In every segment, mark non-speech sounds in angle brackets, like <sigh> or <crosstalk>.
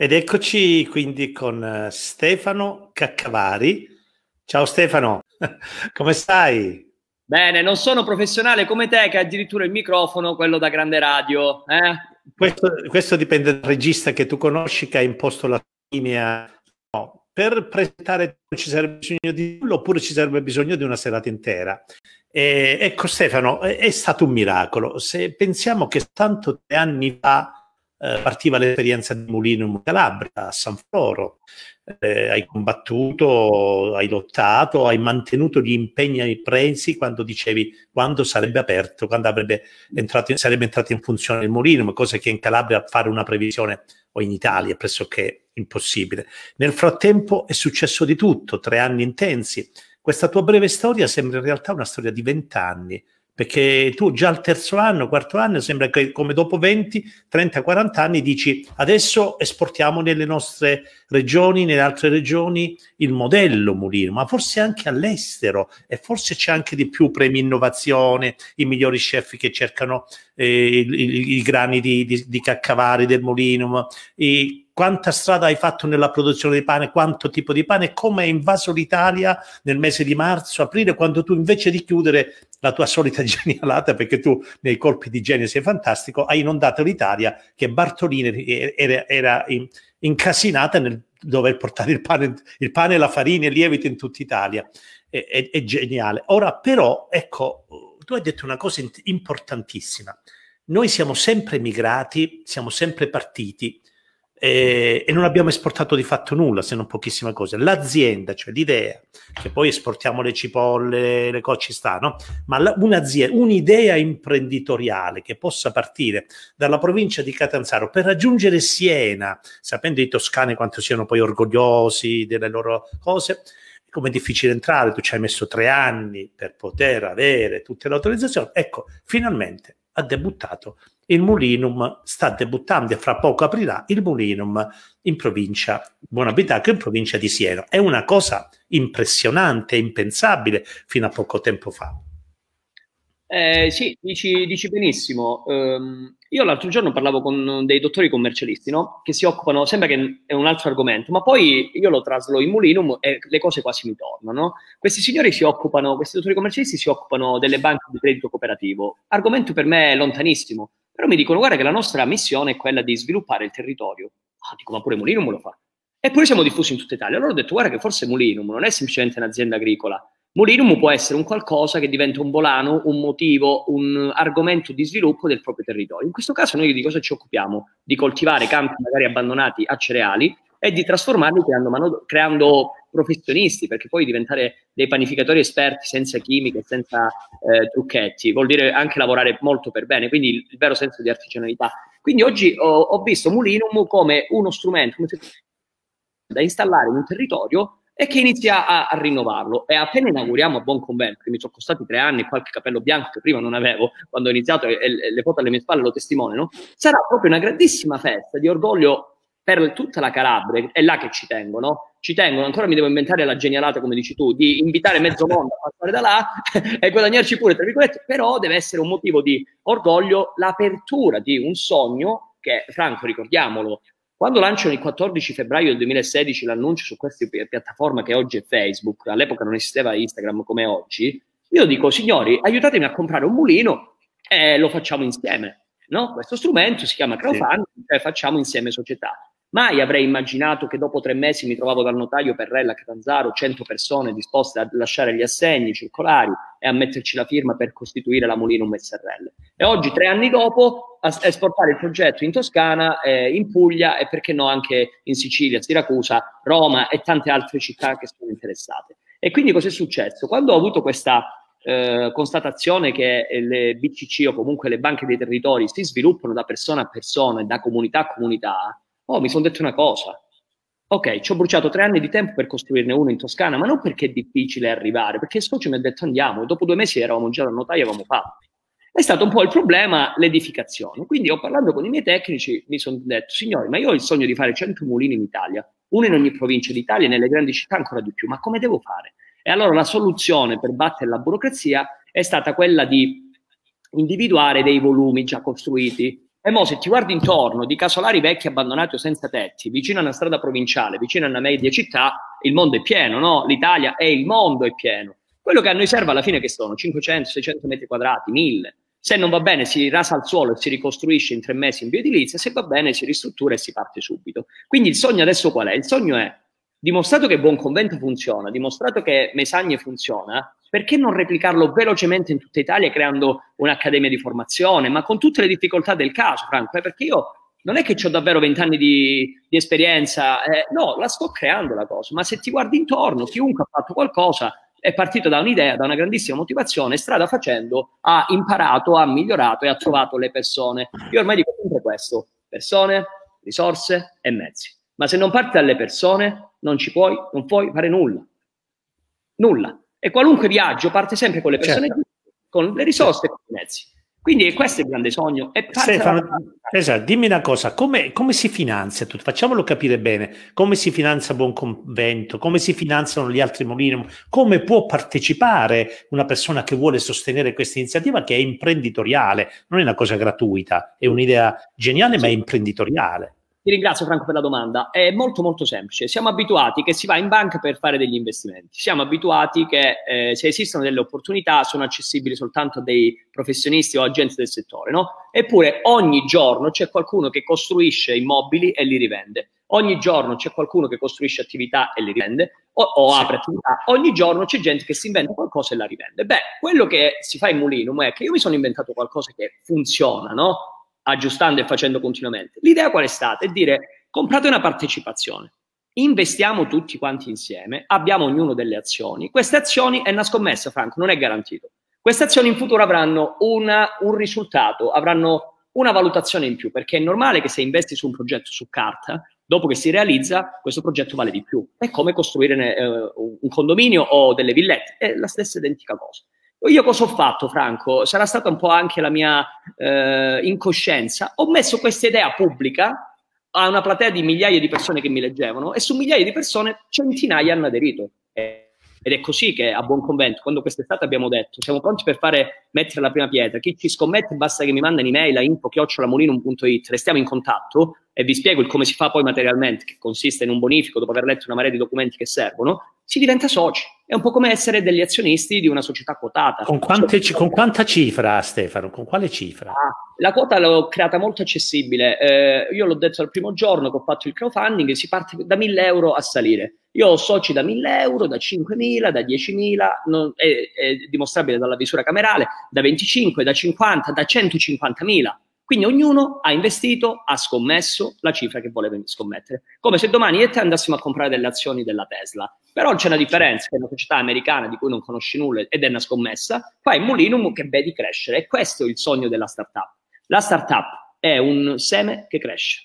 Ed eccoci quindi con eh, Stefano Caccavari. Ciao Stefano, <laughs> come stai? Bene, non sono professionale come te che ha addirittura il microfono, quello da grande radio. Eh? Questo, questo, dipende dal regista che tu conosci che ha imposto la linea. No, per presentare ci sarebbe bisogno di nulla oppure ci sarebbe bisogno di una serata intera. E, ecco Stefano, è, è stato un miracolo. Se pensiamo che tanto anni fa eh, partiva l'esperienza di Mulino Calabria, a San Floro. Eh, hai combattuto, hai lottato, hai mantenuto gli impegni presi quando dicevi quando sarebbe aperto, quando entrato, sarebbe entrato in funzione il Mulino, cosa che in Calabria fare una previsione o in Italia è pressoché impossibile. Nel frattempo è successo di tutto, tre anni intensi. Questa tua breve storia sembra in realtà una storia di vent'anni, perché tu già al terzo anno, quarto anno, sembra che come dopo 20, 30, 40 anni dici adesso esportiamo nelle nostre regioni, nelle altre regioni il modello Mulino, ma forse anche all'estero e forse c'è anche di più premi innovazione, i migliori chef che cercano eh, i, i, grani di, di, di caccavari del Mulino, i, quanta strada hai fatto nella produzione di pane, quanto tipo di pane, come è invaso l'Italia nel mese di marzo, aprile, quando tu invece di chiudere la tua solita <laughs> genialata, perché tu nei colpi di genio sei fantastico, hai inondato l'Italia che Bartolini era, era incasinata nel dover portare il pane, il pane la farina e il lievito in tutta Italia. È, è, è geniale. Ora però, ecco, tu hai detto una cosa importantissima. Noi siamo sempre migrati, siamo sempre partiti e, e, non abbiamo esportato di fatto nulla, se non pochissime cose. L'azienda, cioè l'idea, che poi esportiamo le cipolle, le cose ci sta, no? Ma la, un'idea imprenditoriale che possa partire dalla provincia di Catanzaro per raggiungere Siena, sapendo i toscani quanto siano poi orgogliosi delle loro cose, come è difficile entrare, tu ci hai messo tre anni per poter avere tutte le autorizzazioni, ecco, finalmente ha debuttato il Mulinum sta debuttando e fra poco aprirà il Mulinum in provincia Buonabitacco, in provincia di Siena. È una cosa impressionante, impensabile fino a poco tempo fa. Eh, sì, dici, dici benissimo. Um, io l'altro giorno parlavo con dei dottori commercialisti, no? Che si occupano, sembra che è un altro argomento, ma poi io lo traslo in Mulinum e le cose quasi mi tornano. Questi signori si occupano, questi dottori commercialisti si occupano delle banche di credito cooperativo. Argomento per me lontanissimo. Però mi dicono, guarda che la nostra missione è quella di sviluppare il territorio. Ah, dico, ma pure Mulinum lo fa. Eppure siamo diffusi in tutta Italia. Allora ho detto, guarda che forse Mulinum non è semplicemente un'azienda agricola. Mulinum può essere un qualcosa che diventa un volano, un motivo, un argomento di sviluppo del proprio territorio. In questo caso noi di cosa ci occupiamo? Di coltivare campi magari abbandonati a cereali e di trasformarli creando, mano, creando professionisti, perché poi diventare dei panificatori esperti senza chimiche, senza eh, trucchetti, vuol dire anche lavorare molto per bene, quindi il, il vero senso di artigianalità. Quindi oggi ho, ho visto Mulinum come uno strumento come da installare in un territorio e che inizia a, a, rinnovarlo. E appena inauguriamo a buon convento, che mi sono costati tre anni qualche capello bianco che prima non avevo quando ho iniziato e, e le foto alle mie spalle lo testimoniano, sarà proprio una grandissima festa di orgoglio per tutta la Calabria, è là che ci tengono, ci tengono, ancora mi devo inventare la genialata, come dici tu, di invitare mezzo mondo a passare da là <laughs> e guadagnarci pure, tra virgolette, però deve essere un motivo di orgoglio l'apertura di un sogno che, Franco, ricordiamolo, quando lanciano il 14 febbraio del 2016 l'annuncio su questa piattaforma che oggi è Facebook, all'epoca non esisteva Instagram come oggi, io dico, signori, aiutatemi a comprare un mulino e lo facciamo insieme. No? Questo strumento si chiama crowdfunding, sì. cioè facciamo insieme società. Mai avrei immaginato che dopo tre mesi mi trovavo dal notaio Perrella a Catanzaro, 100 persone disposte a lasciare gli assegni circolari e a metterci la firma per costituire la Molinum SRL. E oggi, tre anni dopo, a esportare il progetto in Toscana, eh, in Puglia e perché no anche in Sicilia, Siracusa, Roma e tante altre città che sono interessate. E quindi cos'è successo? Quando ho avuto questa eh, constatazione che le BCC o comunque le banche dei territori si sviluppano da persona a persona e da comunità a comunità, Oh, mi sono detto una cosa. Ok, ci ho bruciato tre anni di tempo per costruirne uno in Toscana, ma non perché è difficile arrivare, perché il socio mi ha detto andiamo, e dopo due mesi eravamo già da notaio e avevamo fatto. È stato un po' il problema l'edificazione. Quindi ho parlando con i miei tecnici, mi sono detto, signori, ma io ho il sogno di fare 100 mulini in Italia, uno in ogni provincia d'Italia nelle grandi città ancora di più, ma come devo fare? E allora la soluzione per battere la burocrazia è stata quella di individuare dei volumi già costruiti E mo se ti guardi intorno di casolari vecchi abbandonati o senza tetti, vicino a una strada provinciale, vicino a una media città, il mondo è pieno, no? L'Italia e il mondo è pieno. Quello che a noi serve alla fine che sono 500, 600 metri quadrati, 1000. Se non va bene si rasa al suolo e si ricostruisce in tre mesi in bioedilizia, se va bene si ristruttura e si parte subito. Quindi il sogno adesso qual è? Il sogno è, dimostrato che Buon Convento funziona, dimostrato che Mesagne funziona, perché non replicarlo velocemente in tutta Italia creando un'accademia di formazione, ma con tutte le difficoltà del caso, Franco? Eh? Perché io non è che ho davvero vent'anni di, di, esperienza, eh, no, la sto creando la cosa, ma se ti guardi intorno, chiunque ha fatto qualcosa è partito da un'idea, da una grandissima motivazione, strada facendo ha imparato, ha migliorato e ha trovato le persone. Io ormai dico sempre questo, persone, risorse e mezzi. Ma se non parti dalle persone, non ci puoi, non puoi fare nulla. Nulla. E qualunque viaggio parte sempre con le persone certo. con le risorse e con i mezzi. Quindi questo è il grande sogno. Stefano, da... esatto, dimmi una cosa, come, come, si finanzia tutto? Facciamolo capire bene, come si finanzia Buon Convento, come si finanziano gli altri Molino, come può partecipare una persona che vuole sostenere questa iniziativa che è imprenditoriale, non è una cosa gratuita, è un'idea geniale sì. ma è imprenditoriale. Ti ringrazio Franco per la domanda. È molto molto semplice. Siamo abituati che si va in banca per fare degli investimenti. Siamo abituati che eh, se esistono delle opportunità sono accessibili soltanto a dei professionisti o agenti del settore, no? Eppure ogni giorno c'è qualcuno che costruisce immobili e li rivende. Ogni giorno c'è qualcuno che costruisce attività e li rivende o, o sì. apre attività. Ogni giorno c'è gente che si inventa qualcosa e la rivende. Beh, quello che si fa in Mulino è che io mi sono inventato qualcosa che funziona, no? Aggiustando e facendo continuamente. L'idea qual è stata? È dire comprate una partecipazione, investiamo tutti quanti insieme, abbiamo ognuno delle azioni. Queste azioni è una scommessa, Franco, non è garantito. Queste azioni in futuro avranno una, un risultato, avranno una valutazione in più, perché è normale che se investi su un progetto su carta, dopo che si realizza, questo progetto vale di più. È come costruire eh, un condominio o delle villette, è la stessa identica cosa. Io cosa ho fatto, Franco? Sarà stata un po' anche la mia eh, incoscienza. Ho messo questa idea pubblica a una platea di migliaia di persone che mi leggevano e su migliaia di persone centinaia hanno aderito. Eh, ed è così che a Buon Convento, quando quest'estate abbiamo detto siamo pronti per fare mettere la prima pietra, chi ci scommette basta che mi manda un'email a info-molinum.it, restiamo in contatto e vi spiego il come si fa poi materialmente, che consiste in un bonifico dopo aver letto una marea di documenti che servono, si diventa soci. È un po' come essere degli azionisti di una società quotata. Con, quante, con quanta cifra, Stefano? Con quale cifra? Ah, la quota l'ho creata molto accessibile. Eh, io l'ho detto al primo giorno che ho fatto il crowdfunding, si parte da 1000 euro a salire. Io ho soci da 1000 euro, da 5000, da 10.000, non, è, è dimostrabile dalla visura camerale, da 25, da 50, da 150.000. Quindi ognuno ha investito, ha scommesso la cifra che voleva scommettere. Come se domani io e te andassimo a comprare delle azioni della Tesla. Però c'è una differenza, che è una società americana di cui non conosci nulla ed è una scommessa, è Mulinum che vedi crescere. E questo è il sogno della startup. La startup è un seme che cresce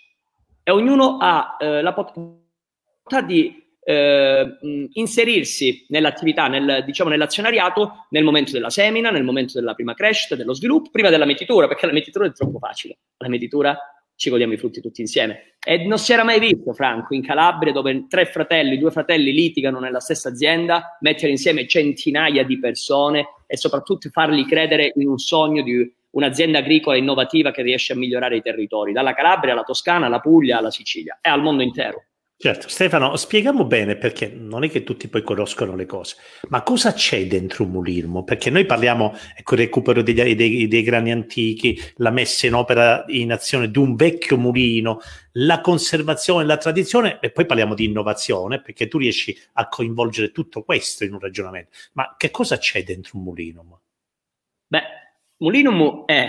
e ognuno ha eh, la possibilità di eh, inserirsi nell'attività, nel, diciamo nell'azionariato nel momento della semina, nel momento della prima crescita, dello sviluppo, prima della metitura, perché la metitura è troppo facile. La metitura ci godiamo i frutti tutti insieme. E non si era mai visto, Franco, in Calabria, dove tre fratelli, due fratelli litigano nella stessa azienda, mettere insieme centinaia di persone e soprattutto farli credere in un sogno di un'azienda agricola innovativa che riesce a migliorare i territori, dalla Calabria alla Toscana, alla Puglia, alla Sicilia e al mondo intero. Certo, Stefano, spieghiamo bene perché non è che tutti poi conoscono le cose, ma cosa c'è dentro un mulirmo? Perché noi parliamo, ecco, il recupero dei, dei, dei grani antichi, la messa in opera in azione di un vecchio mulino, la conservazione, la tradizione e poi parliamo di innovazione perché tu riesci a coinvolgere tutto questo in un ragionamento. Ma che cosa c'è dentro un mulino? Beh, Mulinum <laughs> è,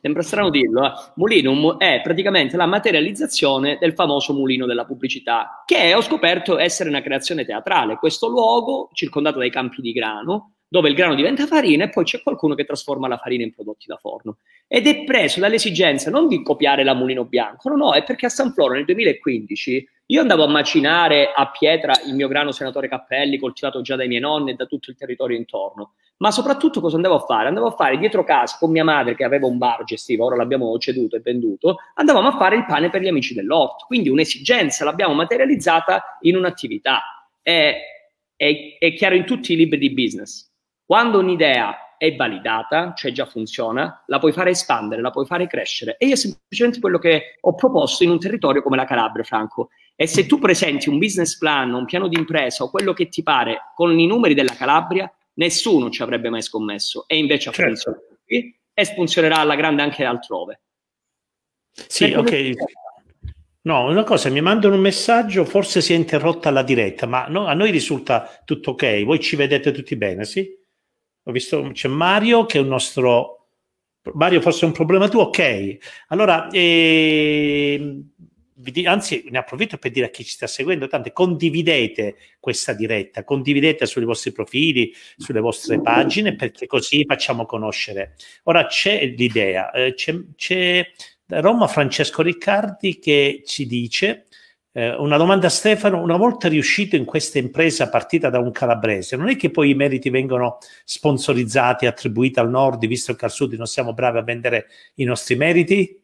sembra strano dirlo, eh? Mulinum è praticamente la materializzazione del famoso mulino della pubblicità, che ho scoperto essere una creazione teatrale. Questo luogo, circondato dai campi di grano, dove il grano diventa farina e poi c'è qualcuno che trasforma la farina in prodotti da forno. Ed è preso dall'esigenza non di copiare la Mulino Bianco, no, no, è perché a San Floro nel 2015 io andavo a macinare a pietra il mio grano senatore Cappelli, coltivato già dai miei nonni e da tutto il territorio intorno. Ma soprattutto cosa andavo a fare? Andavo a fare dietro casa con mia madre che aveva un bar gestivo, ora l'abbiamo ceduto e venduto, andavamo a fare il pane per gli amici dell'orto. Quindi un'esigenza l'abbiamo materializzata in un'attività. È, è, è chiaro in tutti i libri di business. Quando un'idea è validata, cioè già funziona, la puoi fare espandere, la puoi fare crescere. E io è semplicemente quello che ho proposto in un territorio come la Calabria, Franco. E se tu presenti un business plan, un piano di impresa o quello che ti pare con i numeri della Calabria, nessuno ci avrebbe mai scommesso. E invece ha certo. funzionato qui e funzionerà alla grande anche altrove. Sì, Perché ok. No, una cosa, mi mandano un messaggio, forse si è interrotta la diretta, ma no, a noi risulta tutto ok, voi ci vedete tutti bene, sì? Ho visto, c'è Mario che è un nostro... Mario, forse è un problema tu? Ok. Allora, eh, anzi, ne approfitto per dire a chi ci sta seguendo, tanto condividete questa diretta, condividete sui vostri profili, sulle vostre pagine, perché così facciamo conoscere. Ora c'è l'idea, eh, c'è, c'è Roma Francesco Riccardi che ci dice eh, una domanda a Stefano, una volta riuscito in questa impresa partita da un calabrese, non è che poi i meriti vengono sponsorizzati, attribuiti al nord, visto che al sud non siamo bravi a vendere i nostri meriti?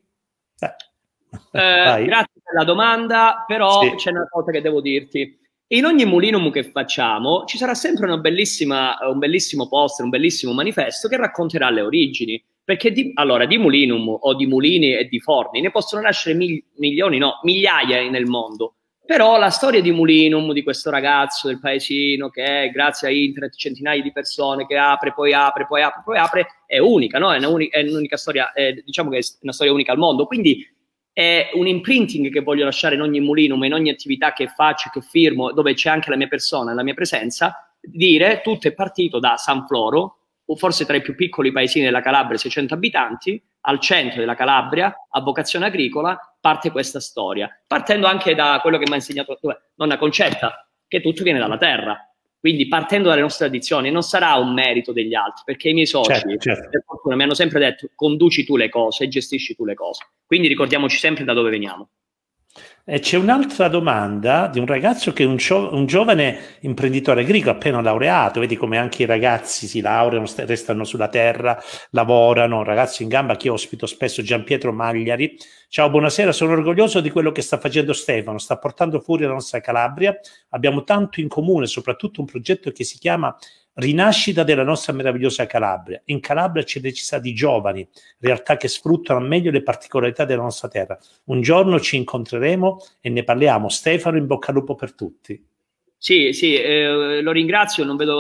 Eh, <laughs> grazie per la domanda, però sì. c'è una cosa che devo dirti. In ogni mulinum che facciamo ci sarà sempre un bellissimo poster, un bellissimo manifesto che racconterà le origini. Perché di, allora, di mulinum o di mulini e di forni ne possono nascere mil, milioni, no, migliaia nel mondo. Però la storia di Mulinum, di questo ragazzo del paesino che grazie a internet centinaia di persone che apre, poi apre, poi apre, poi apre, è unica, no? È, un'unica, è un'unica storia, è, diciamo che è una storia unica al mondo. Quindi è un imprinting che voglio lasciare in ogni Mulinum, in ogni attività che faccio, che firmo, dove c'è anche la mia persona, la mia presenza, dire tutto è partito da San Floro, o forse tra i più piccoli paesini della Calabria, 600 abitanti, al centro della Calabria, a vocazione agricola, parte questa storia. Partendo anche da quello che mi ha insegnato nonna Concetta, che tutto viene dalla terra. Quindi partendo dalle nostre tradizioni non sarà un merito degli altri, perché i miei soci certo, certo. per fortuna, mi hanno sempre detto conduci tu le cose e gestisci tu le cose. Quindi ricordiamoci sempre da dove veniamo. C'è un'altra domanda di un ragazzo che è un, gio- un, giovane imprenditore agricolo appena laureato, vedi come anche i ragazzi si laureano, st- restano sulla terra, lavorano, ragazzi in gamba, che ospito spesso Gian Pietro Magliari. Ciao, buonasera, sono orgoglioso di quello che sta facendo Stefano, sta portando fuori la nostra Calabria, abbiamo tanto in comune, soprattutto un progetto che si chiama rinascita della nostra meravigliosa Calabria. In Calabria c'è necessità di giovani, realtà che sfruttano meglio le particolarità della nostra terra. Un giorno ci incontreremo e ne parliamo. Stefano, in bocca al lupo per tutti. Sì, sì, eh, lo ringrazio, non vedo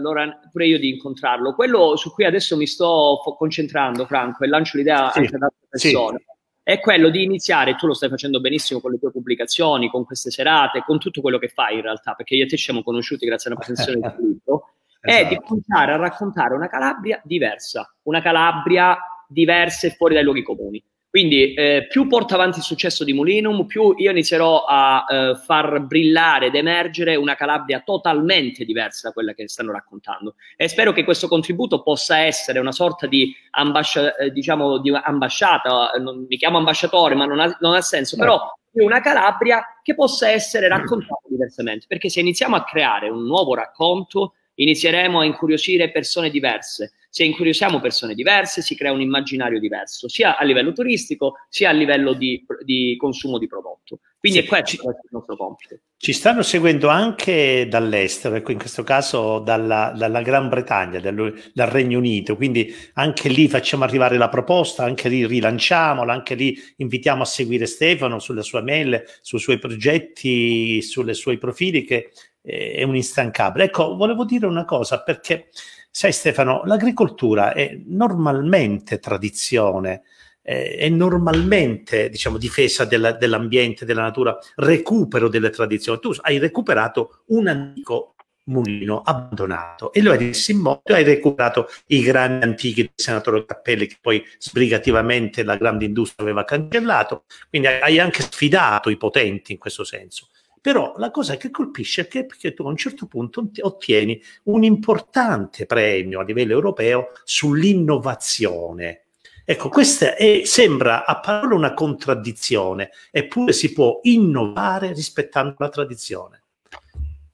l'ora pure io di incontrarlo. Quello su cui adesso mi sto concentrando, Franco, e lancio l'idea sì, anche ad altre persone, sì. è quello di iniziare, tu lo stai facendo benissimo con le tue pubblicazioni, con queste serate, con tutto quello che fai in realtà, perché io e te ci siamo conosciuti grazie alla <laughs> presentazione del libro, esatto. è di cominciare a raccontare una Calabria diversa, una Calabria diversa e fuori dai luoghi comuni. Quindi eh, più porta avanti il successo di Mulinum, più io inizierò a eh, far brillare ed emergere una Calabria totalmente diversa da quella che stanno raccontando. E spero che questo contributo possa essere una sorta di, ambascia, eh, diciamo, di ambasciata, non, mi chiamo ambasciatore ma non ha, non ha senso, però una Calabria che possa essere raccontata diversamente, perché se iniziamo a creare un nuovo racconto inizieremo a incuriosire persone diverse. Se incuriosiamo persone diverse, si crea un immaginario diverso, sia a livello turistico, sia a livello di, di consumo di prodotto. Quindi sì, è questo ci, il nostro compito. Ci stanno seguendo anche dall'estero, ecco in questo caso dalla, dalla Gran Bretagna, dal, dal, Regno Unito, quindi anche lì facciamo arrivare la proposta, anche lì rilanciamola, anche lì invitiamo a seguire Stefano sulle sue mail, sui suoi progetti, sulle suoi profili che è un instancabile. Ecco, volevo dire una cosa perché, sai Stefano, l'agricoltura è normalmente tradizione, è normalmente diciamo, difesa della, dell'ambiente, della natura, recupero delle tradizioni. Tu hai recuperato un antico mulino abbandonato e lo hai messo in moto hai recuperato i grandi antichi del senatore Cappelli che poi sbrigativamente la grande industria aveva cancellato quindi hai anche sfidato i potenti in questo senso però la cosa che colpisce è che, che tu a un certo punto ottieni un importante premio a livello europeo sull'innovazione. Ecco, questa è, sembra a parole una contraddizione, eppure si può innovare rispettando la tradizione.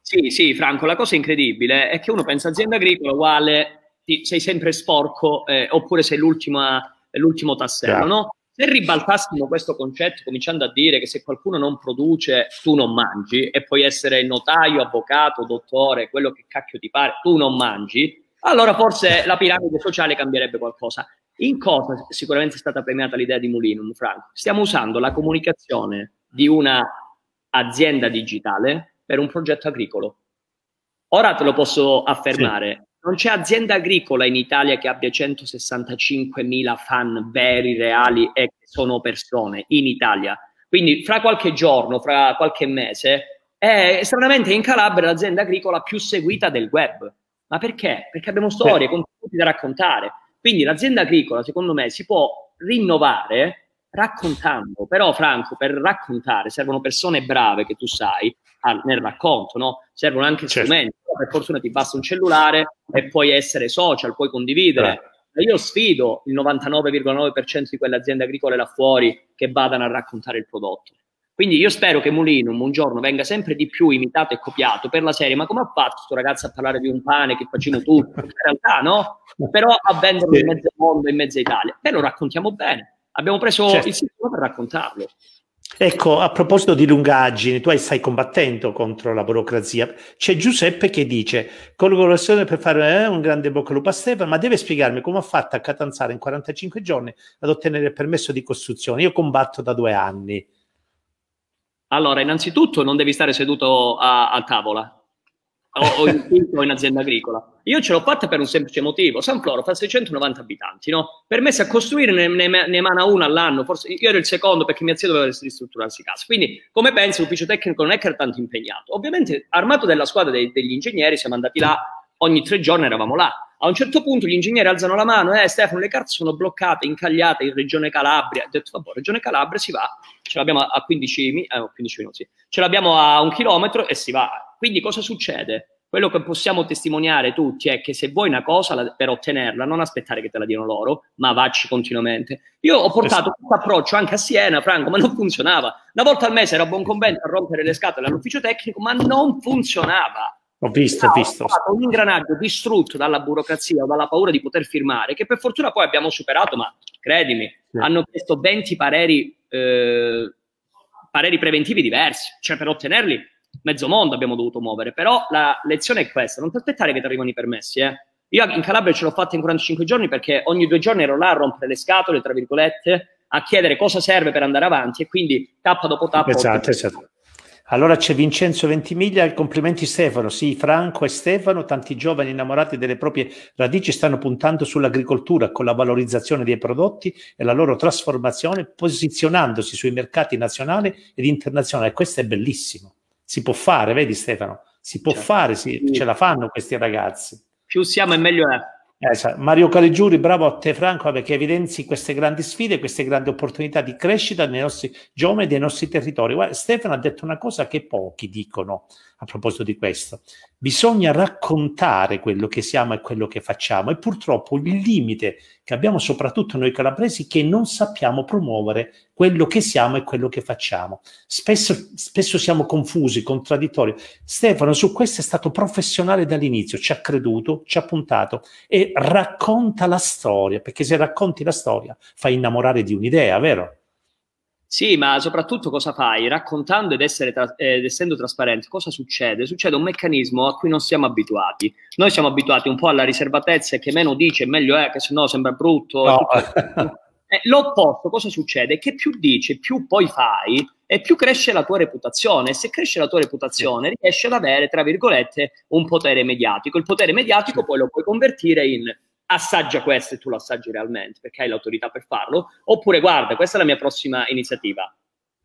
Sì, sì, Franco, la cosa incredibile è che uno pensa azienda agricola uguale, sei sempre sporco eh, oppure sei l'ultimo tassello, no? Se ribaltassimo questo concetto cominciando a dire che se qualcuno non produce tu non mangi e puoi essere notaio, avvocato, dottore, quello che cacchio ti pare, tu non mangi, allora forse la piramide sociale cambierebbe qualcosa. In cosa sicuramente è stata premiata l'idea di Mulinum, Franco? Stiamo usando la comunicazione di una azienda digitale per un progetto agricolo. Ora te lo posso affermare. Non c'è azienda agricola in Italia che abbia 165.000 fan veri, reali e che sono persone in Italia. Quindi fra qualche giorno, fra qualche mese, è stranamente in Calabria l'azienda agricola più seguita del web. Ma perché? Perché abbiamo storie, contenuti da raccontare. Quindi l'azienda agricola, secondo me, si può rinnovare raccontando. Però, Franco, per raccontare servono persone brave che tu sai nel racconto, no? Servono anche certo. strumenti. Per fortuna ti basta un cellulare e puoi essere social, puoi condividere. Certo io sfido il 99,9% di quelle aziende agricole là fuori che vadano a raccontare il prodotto. Quindi io spero che Mulinum un giorno venga sempre di più imitato e copiato per la serie, ma come ha fatto questo ragazzo a parlare di un pane che facciamo tutti? In realtà no, però a venderlo in mezzo mondo, in mezzo Italia. E lo raccontiamo bene. Abbiamo preso certo. il sistema per raccontarlo. Ecco, a proposito di lungaggini, tu stai combattendo contro la burocrazia. C'è Giuseppe che dice: Collaborazione per fare eh, un grande bocca al lupo a Stefano, ma deve spiegarmi come ha fatto a Catanzaro in 45 giorni ad ottenere il permesso di costruzione. Io combatto da due anni. Allora, innanzitutto non devi stare seduto a, a tavola, o, o, in, in azienda agricola. Io ce l'ho fatta per un semplice motivo. San Floro fa 690 abitanti, no? Permessi a costruire ne, ne, ne emana una all'anno, forse io ero il secondo perché mia zia doveva ristrutturarsi casa. Quindi, come pensi, l'ufficio tecnico non è che era tanto impegnato. Ovviamente, armato della squadra dei, degli ingegneri, siamo andati là, ogni tre giorni eravamo là. A un certo punto gli ingegneri alzano la mano, eh Stefano, le carte sono bloccate, incagliate in Regione Calabria. Ho detto, vabbè, Regione Calabria si va, ce l'abbiamo a 15, eh, 15 minuti, ce l'abbiamo a un chilometro e si va. Quindi cosa succede? Quello che possiamo testimoniare tutti è che se vuoi una cosa la, per ottenerla, non aspettare che te la diano loro, ma vacci continuamente. Io ho portato questo approccio anche a Siena, Franco, ma non funzionava. Una volta al mese era a buon convento a rompere le scatole all'ufficio tecnico, ma non funzionava. Ho visto, ho visto. un ingranaggio distrutto dalla burocrazia o dalla paura di poter firmare, che per fortuna poi abbiamo superato, ma credimi, sì. hanno chiesto 20 pareri, eh, pareri preventivi diversi, cioè per ottenerli mezzo mondo abbiamo dovuto muovere, però la lezione è questa, non ti aspettare che ti arrivano i permessi, eh. Io in Calabria ce l'ho fatta in 45 giorni perché ogni due giorni ero là a rompere le scatole, tra virgolette, a chiedere cosa serve per andare avanti e quindi tappa dopo tappa. Esatto, esatto. Allora c'è Vincenzo Ventimiglia, complimenti Stefano, sì, Franco e Stefano, tanti giovani innamorati delle proprie radici stanno puntando sull'agricoltura con la valorizzazione dei prodotti e la loro trasformazione, posizionandosi sui mercati nazionali ed internazionali. Questo è bellissimo. Si può fare, vedi Stefano? Si può certo. fare, sì, ce la fanno questi ragazzi. Più siamo e meglio è. Eh, Mario Caligiuri, bravo a te Franco perché evidenzi queste grandi sfide, queste grandi opportunità di crescita nei nostri giovani e dei nostri territori. Guarda, Stefano ha detto una cosa che pochi dicono a proposito di questo. Bisogna raccontare quello che siamo e quello che facciamo e purtroppo il limite che abbiamo soprattutto noi calabresi è che non sappiamo promuovere quello che siamo e quello che facciamo. Spesso, spesso siamo confusi, contraddittori. Stefano su questo è stato professionale dall'inizio, ci ha creduto, ci ha puntato e racconta la storia, perché se racconti la storia fai innamorare di un'idea, vero? Sì, ma soprattutto cosa fai? Raccontando ed, tra- ed, essendo trasparente, cosa succede? Succede un meccanismo a cui non siamo abituati. Noi siamo abituati un po' alla riservatezza e che meno dice meglio è, che se no sembra brutto. No. <laughs> eh, l'opposto, cosa succede? Che più dici, più poi fai e più cresce la tua reputazione. E se cresce la tua reputazione, riesci ad avere, tra virgolette, un potere mediatico. Il potere mediatico poi lo puoi convertire in assaggia questo e tu lo assaggi realmente perché hai l'autorità per farlo, oppure guarda, questa è la mia prossima iniziativa.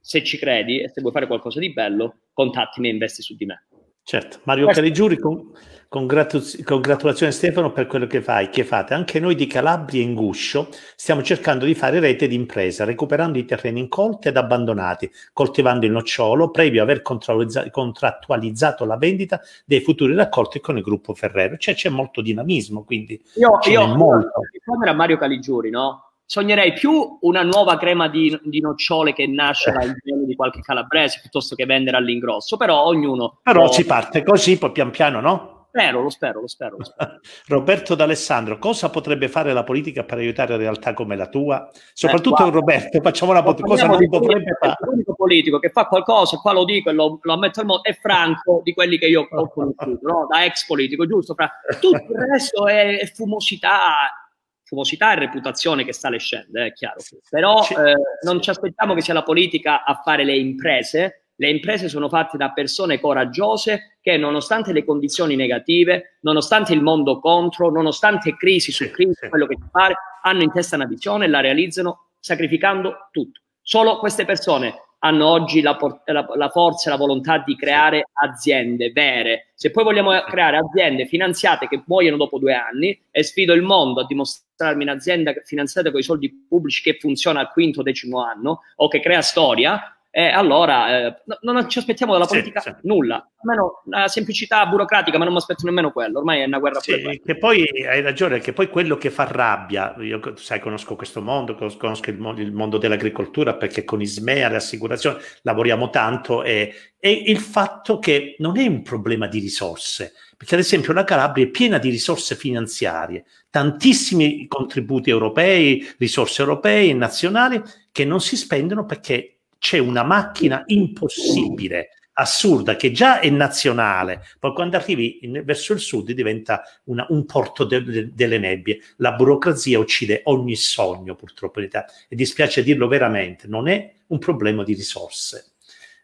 Se ci credi e se vuoi fare qualcosa di bello, contattimi e investi su di me. Certo, Mario Questo... Caligiuri, con, congratu- congratulazioni Stefano per quello che fai, che fate. Anche noi di Calabria in Guscio stiamo cercando di fare rete di impresa, recuperando i terreni incolti ed abbandonati, coltivando il nocciolo, previo aver contrattualizzato la vendita dei futuri raccolti con il gruppo Ferrero. Cioè c'è molto dinamismo, quindi io, io molto. Io, Mario Caligiuri, no? Sognerei più una nuova crema di, di nocciole che nasce dal gelo di qualche calabrese piuttosto che vendere all'ingrosso, però ognuno... Però può... si parte così, poi pian piano, no? spero, lo spero, lo spero. Lo spero. <laughs> Roberto D'Alessandro, cosa potrebbe fare la politica per aiutare realtà come la tua? Soprattutto eh, Roberto, facciamo una politica, cosa non dovrebbe fare? L'unico politico che fa qualcosa, qua lo dico e lo, lo ammetto al modo, è Franco, di quelli che io ho conosciuto, no? da ex politico, giusto? Fra... <laughs> Tutto il resto è, è fumosità, fumosità e reputazione che sale e scende, è chiaro. Però eh, non ci aspettiamo che sia la politica a fare le imprese, le imprese sono fatte da persone coraggiose che nonostante le condizioni negative, nonostante il mondo contro, nonostante crisi su crisi, quello che ti pare, hanno in testa una visione e la realizzano sacrificando tutto. Solo queste persone hanno oggi la, la, la, forza e la volontà di creare aziende vere. Se poi vogliamo creare aziende finanziate che muoiono dopo due anni, e sfido il mondo a dimostrarmi un'azienda finanziata con i soldi pubblici che funziona al quinto decimo anno o che crea storia, eh, allora eh, non ci aspettiamo dalla politica sì, nulla, almeno una semplicità burocratica, ma non mi aspetto nemmeno quello, ormai è una guerra sì, che poi hai ragione, che poi quello che fa rabbia, io sai conosco questo mondo, conosco il mondo, il mondo dell'agricoltura perché con Ismea, le assicurazioni, lavoriamo tanto e, e il fatto che non è un problema di risorse, perché ad esempio la Calabria è piena di risorse finanziarie, tantissimi contributi europei, risorse europee e nazionali che non si spendono perché c'è una macchina impossibile, assurda, che già è nazionale, poi quando arrivi in, verso il sud diventa una, un porto de, de, delle nebbie. La burocrazia uccide ogni sogno, purtroppo in Italia. E dispiace dirlo veramente, non è un problema di risorse.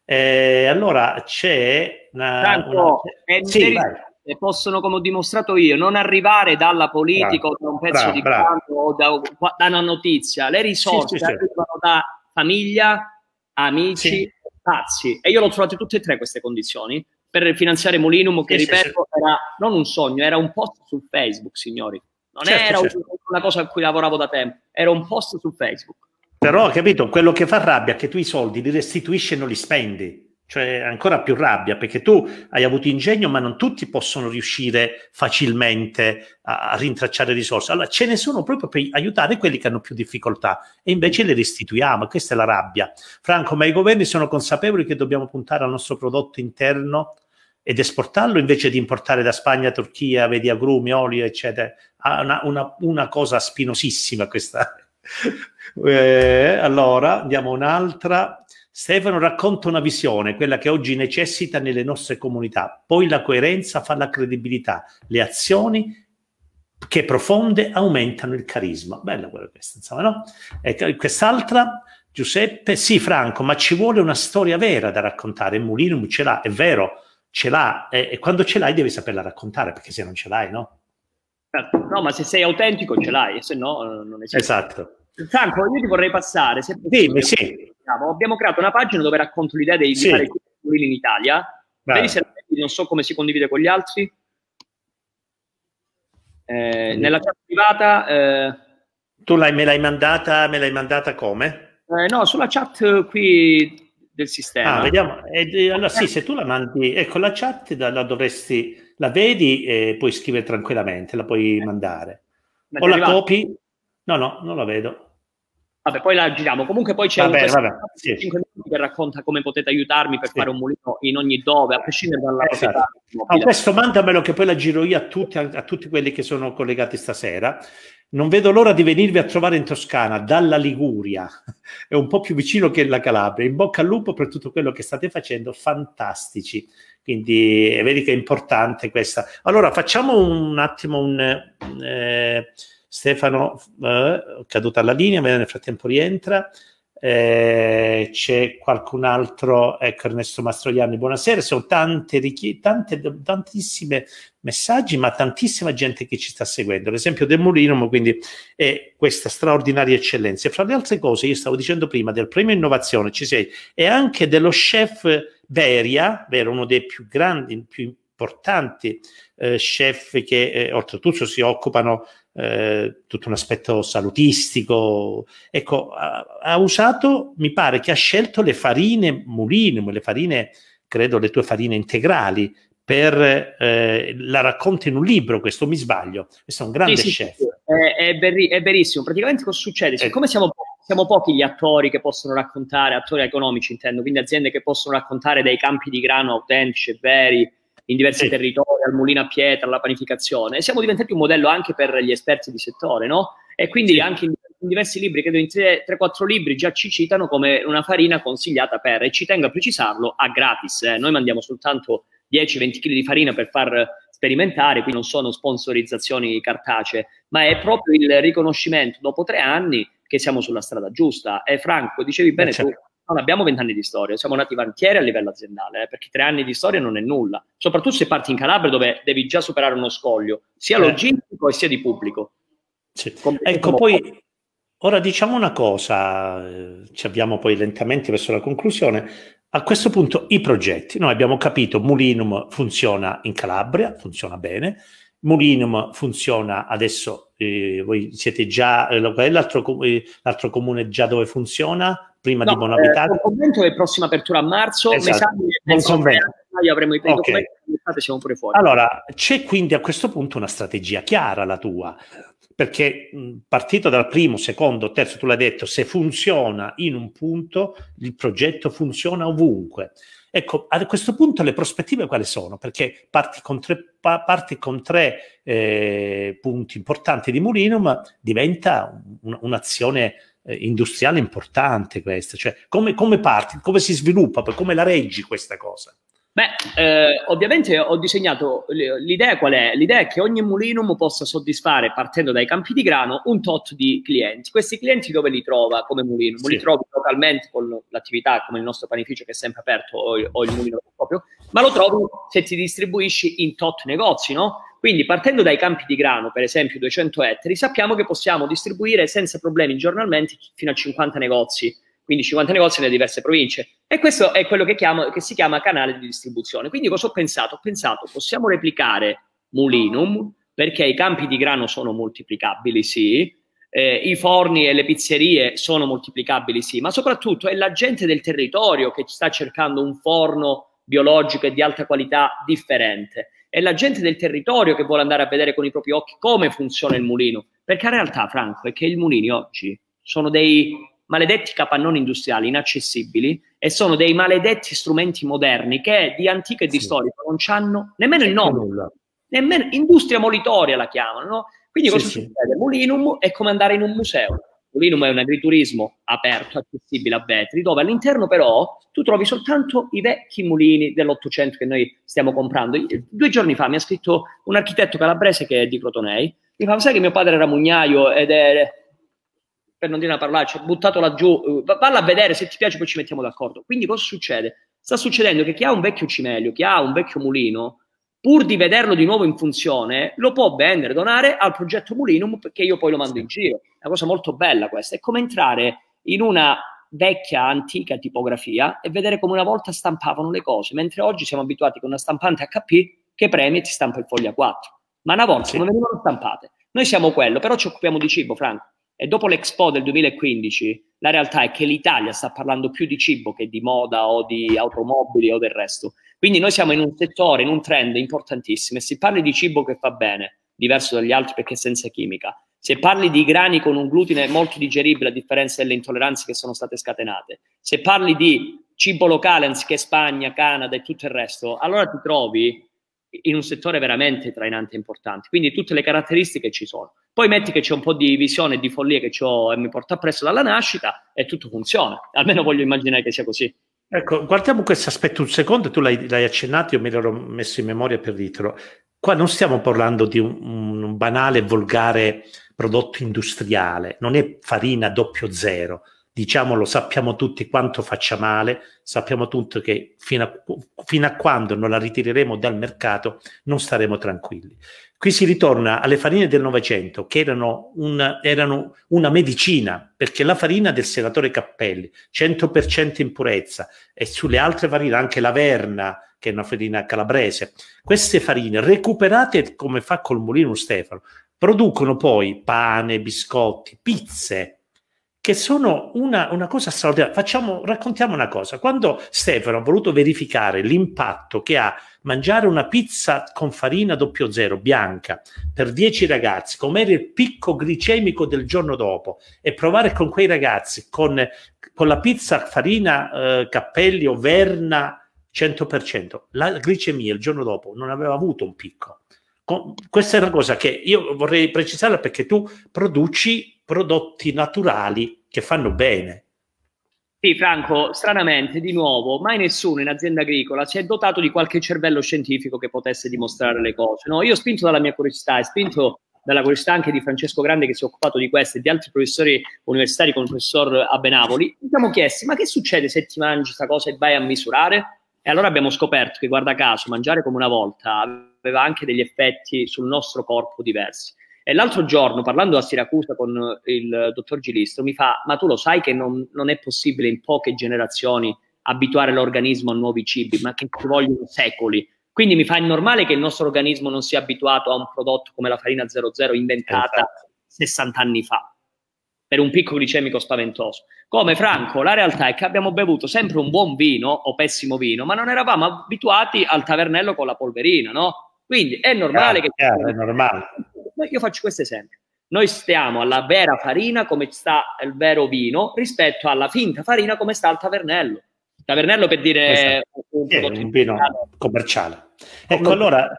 Eh, allora c'è una... Tanto, una... Sì, e possono, come ho dimostrato io, non arrivare dalla politica bravo, o da un pezzo bravo, di campo o da, da, una notizia. Le risorse sì, sì, arrivano sì. da famiglia, amici, sì. pazzi. E io l'ho trovate tutte e tre queste condizioni per finanziare Molinum, che sì, ripeto sì, era non un sogno, era un post su Facebook, signori. Non certo, era certo. una cosa a cui lavoravo da tempo, era un post su Facebook. Però, capito, quello che fa rabbia è che tu i soldi li restituisci e non li spendi cioè ancora più rabbia perché tu hai avuto ingegno ma non tutti possono riuscire facilmente a, a, rintracciare risorse. Allora ce ne sono proprio per aiutare quelli che hanno più difficoltà e invece le restituiamo questa è la rabbia. Franco ma i governi sono consapevoli che dobbiamo puntare al nostro prodotto interno ed esportarlo invece di importare da Spagna, Turchia, vedi agrumi, olio eccetera? Ah, una, una, una cosa spinosissima questa. <laughs> Eh, allora andiamo un'altra Stefano racconta una visione, quella che oggi necessita nelle nostre comunità, poi la coerenza fa la credibilità, le azioni che profonde aumentano il carisma. Bella quella questa, insomma, no? E quest'altra, Giuseppe, sì Franco, ma ci vuole una storia vera da raccontare, Mulinum ce l'ha, è vero, ce l'ha, e, e quando ce l'hai devi saperla raccontare, perché se non ce l'hai, no? Certo. No, ma se sei autentico ce l'hai, se no eh, non esiste. Esatto. Franco, io ti vorrei passare. Se Dimmi, sì. Abbiamo creato una pagina dove racconto l'idea di, sì. fare i in Italia. Vedi se non so come si condivide con gli altri. Eh, nella chat privata. Eh, tu l'hai, me l'hai mandata, me l'hai mandata come? Eh, no, sulla chat qui del sistema. Ah, vediamo. Eh, allora, sì, se tu la mandi, ecco la chat la, la dovresti, la vedi e puoi scrivere tranquillamente, la puoi mandare. o la copi. No, no, non la vedo. Vabbè, poi la giriamo. Comunque poi c'è vabbè, un vabbè, sì. 5 minuti che racconta come potete aiutarmi per sì. fare un mulino in ogni dove, a prescindere dalla esatto. proprietà. Ah, questo mandamelo che poi la giro io a tutti, a, a tutti quelli che sono collegati stasera. Non vedo l'ora di venirvi a trovare in Toscana, dalla Liguria, <laughs> è un po' più vicino che la Calabria. In bocca al lupo per tutto quello che state facendo, fantastici. Quindi vedi che è importante questa. Allora facciamo un attimo un... Eh, Stefano eh, caduta la linea, nel frattempo rientra. Eh, c'è qualcun altro, ecco Ernesto Mastroianni, buonasera, sono tante richieste, tante, tantissime messaggi, ma tantissima gente che ci sta seguendo, ad esempio del Mulinum, quindi è questa straordinaria eccellenza. E fra le altre cose, io stavo dicendo prima del premio innovazione, ci sei, e anche dello chef Beria, vero, uno dei più grandi, più importanti eh, chef che eh, oltretutto si occupano eh, tutto un aspetto salutistico. Ecco, ha, ha, usato, mi pare che ha scelto le farine Mulinum, le farine, credo le tue farine integrali, per eh, la racconta in un libro, questo mi sbaglio. Questo è un grande sì, chef. Sì, è, è, verri- è, verissimo. Praticamente cosa succede? Siccome siamo, siamo, pochi gli attori che possono raccontare, attori economici intendo, quindi aziende che possono raccontare dei campi di grano autentici e veri, in diversi sì. territori, al mulino a pietra, alla panificazione. siamo diventati un modello anche per gli esperti di settore, no? E quindi sì. anche in, in, diversi libri, credo in 3-4 libri già ci citano come una farina consigliata per, e ci tengo a precisarlo, a gratis. Eh. Noi mandiamo soltanto 10-20 kg di farina per far sperimentare, qui non sono sponsorizzazioni cartacee, ma è proprio il riconoscimento dopo tre anni che siamo sulla strada giusta. E Franco, dicevi bene certo. tu, non abbiamo vent'anni di storia, siamo nati vantieri a livello aziendale, eh, perché tre anni di storia non è nulla, soprattutto se parti in Calabria dove devi già superare uno scoglio, sia eh. logistico e sia di pubblico. Sì. Ecco, poi ora diciamo una cosa, eh, ci abbiamo poi lentamente verso la conclusione. A questo punto i progetti, noi abbiamo capito Mulinum funziona in Calabria, funziona bene, Mulinum funziona adesso, eh, voi siete già, eh, l'altro, eh, l'altro comune già dove funziona? Prima no, di Bonavità. Eh, convento è prossima apertura a marzo, esatto. mi sa che avremo i primi okay. documenti, siamo pure fuori. Allora, c'è quindi a questo punto una strategia chiara la tua, perché mh, partito dal primo, secondo, terzo, tu l'hai detto, se funziona in un punto, il progetto funziona ovunque. Ecco, a questo punto le prospettive quali sono? Perché parti con tre, parti con tre eh, punti importanti di Mulinum, diventa un, un'azione eh, industriale importante questa, cioè come, come parti, come si sviluppa, come la reggi questa cosa? Beh, eh, ovviamente ho disegnato l'idea qual è? L'idea è che ogni mulinum possa soddisfare, partendo dai campi di grano, un tot di clienti. Questi clienti dove li trova come mulinum? Sì. Li trovi localmente con l'attività come il nostro panificio che è sempre aperto o, o il mulino proprio, ma lo trovi se ti distribuisci in tot negozi, no? Quindi partendo dai campi di grano, per esempio 200 ettari, sappiamo che possiamo distribuire senza problemi giornalmente fino a 50 negozi, quindi 50 negozi nelle diverse province. E questo è quello che, chiamo, che si chiama canale di distribuzione. Quindi cosa ho pensato? Ho pensato, possiamo replicare Mulinum, perché i campi di grano sono moltiplicabili, sì, eh, i forni e le pizzerie sono moltiplicabili, sì, ma soprattutto è la gente del territorio che sta cercando un forno biologico e di alta qualità differente è la gente del territorio che vuole andare a vedere con i propri occhi come funziona il mulino. Perché in realtà, Franco, è che i mulini oggi sono dei maledetti capannoni industriali inaccessibili e sono dei maledetti strumenti moderni che di antico e di sì. storico non hanno nemmeno il nome. Nemmeno, industria molitoria la chiamano, no? Quindi cosa sì, succede? Sì. Mulinum è come andare in un museo Polinum è un agriturismo aperto, accessibile a vetri, dove all'interno però tu trovi soltanto i vecchi mulini dell'Ottocento che noi stiamo comprando. Due giorni fa mi ha scritto un architetto calabrese che è di Crotonei, mi fa, sai che mio padre era mugnaio ed è, per non dire una parolaccia, buttato laggiù, valla a vedere, se ti piace poi ci mettiamo d'accordo. Quindi cosa succede? Sta succedendo che chi ha un vecchio cimelio, chi ha un vecchio mulino, pur di vederlo di nuovo in funzione, lo può vendere, donare al progetto Mulinum perché io poi lo mando in giro. Una cosa molto bella questa. È come entrare in una vecchia, antica tipografia e vedere come una volta stampavano le cose, mentre oggi siamo abituati con una stampante HP che premi e ti stampa il foglio a 4. Ma una volta sì. non venivano stampate. Noi siamo quello, però ci occupiamo di cibo, Franco. E dopo l'Expo del 2015, la realtà è che l'Italia sta parlando più di cibo che di moda o di automobili o del resto. Quindi noi siamo in un settore, in un trend importantissimo e se parli di cibo che fa bene, diverso dagli altri perché senza chimica, se parli di grani con un glutine molto digeribile a differenza delle intolleranze che sono state scatenate, se parli di cibo locale anziché Spagna, Canada e tutto il resto, allora ti trovi in un settore veramente trainante e importante. Quindi tutte le caratteristiche ci sono. Poi metti che c'è un po' di visione e di follia che ho e mi porta appresso dalla nascita e tutto funziona. Almeno voglio immaginare che sia così. Ecco, guardiamo questo aspetto un secondo, tu l'hai, l'hai accennato, io me l'ero messo in memoria per dirtelo. Qua non stiamo parlando di un, un banale, volgare prodotto industriale, non è farina doppio zero, diciamolo, sappiamo tutti quanto faccia male, sappiamo tutti che fino a, fino a, quando non la ritireremo dal mercato non staremo tranquilli. Qui si ritorna alle farine del Novecento, che erano, un, erano, una medicina, perché la farina del senatore Cappelli, 100% in purezza, e sulle altre farine, anche la Verna, che è una farina calabrese, queste farine recuperate come fa col mulino Stefano, producono poi pane, biscotti, pizze, che sono una, una, cosa straordinaria. Facciamo, raccontiamo una cosa. Quando Stefano ha voluto verificare l'impatto che ha mangiare una pizza con farina 00 bianca per 10 ragazzi, com'era il picco glicemico del giorno dopo, e provare con quei ragazzi con, con la pizza farina eh, Cappelli o Verna 100%. La glicemia il giorno dopo non aveva avuto un picco. Con, questa è una cosa che io vorrei precisare perché tu produci prodotti naturali che fanno bene. Sì, Franco, stranamente, di nuovo, mai nessuno in azienda agricola si è dotato di qualche cervello scientifico che potesse dimostrare le cose. No? Io spinto dalla mia curiosità e spinto dalla curiosità anche di Francesco Grande che si è occupato di questo e di altri professori universitari come il professor Abenavoli, ci siamo chiesti ma che succede se ti mangi questa cosa e vai a misurare? E allora abbiamo scoperto che, guarda caso, mangiare come una volta aveva anche degli effetti sul nostro corpo diversi. E l'altro giorno, parlando a Siracusa con il dottor Gilistro, mi fa: Ma tu lo sai che non, non è possibile in poche generazioni abituare l'organismo a nuovi cibi, ma che ci vogliono secoli. Quindi mi fa: è normale che il nostro organismo non sia abituato a un prodotto come la farina 00 inventata 60 anni fa per un picco glicemico spaventoso. Come Franco, la realtà è che abbiamo bevuto sempre un buon vino o pessimo vino, ma non eravamo abituati al tavernello con la polverina, no? Quindi è normale chiaro, che... Chiaro, è normale. Io faccio questo esempio. Noi stiamo alla vera farina come sta il vero vino rispetto alla finta farina come sta il tavernello. Tavernello per dire un, un vino commerciale. Ecco, allora,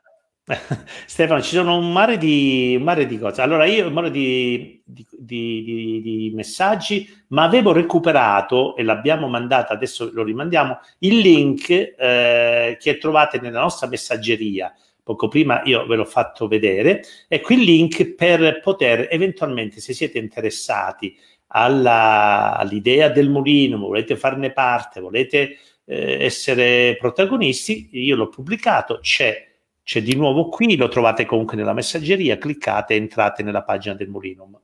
<laughs> Stefano, ci sono un mare di, un mare di cose. Allora, io un mare di, di, di, messaggi, ma avevo recuperato e l'abbiamo mandato, adesso lo rimandiamo, il link eh, che trovate nella nostra messaggeria poco prima io ve l'ho fatto vedere, ecco il link per poter eventualmente, se siete interessati alla, all'idea del mulino, volete farne parte, volete eh, essere protagonisti, io l'ho pubblicato, c'è, c'è di nuovo qui, lo trovate comunque nella messaggeria, cliccate entrate nella pagina del Mulinum.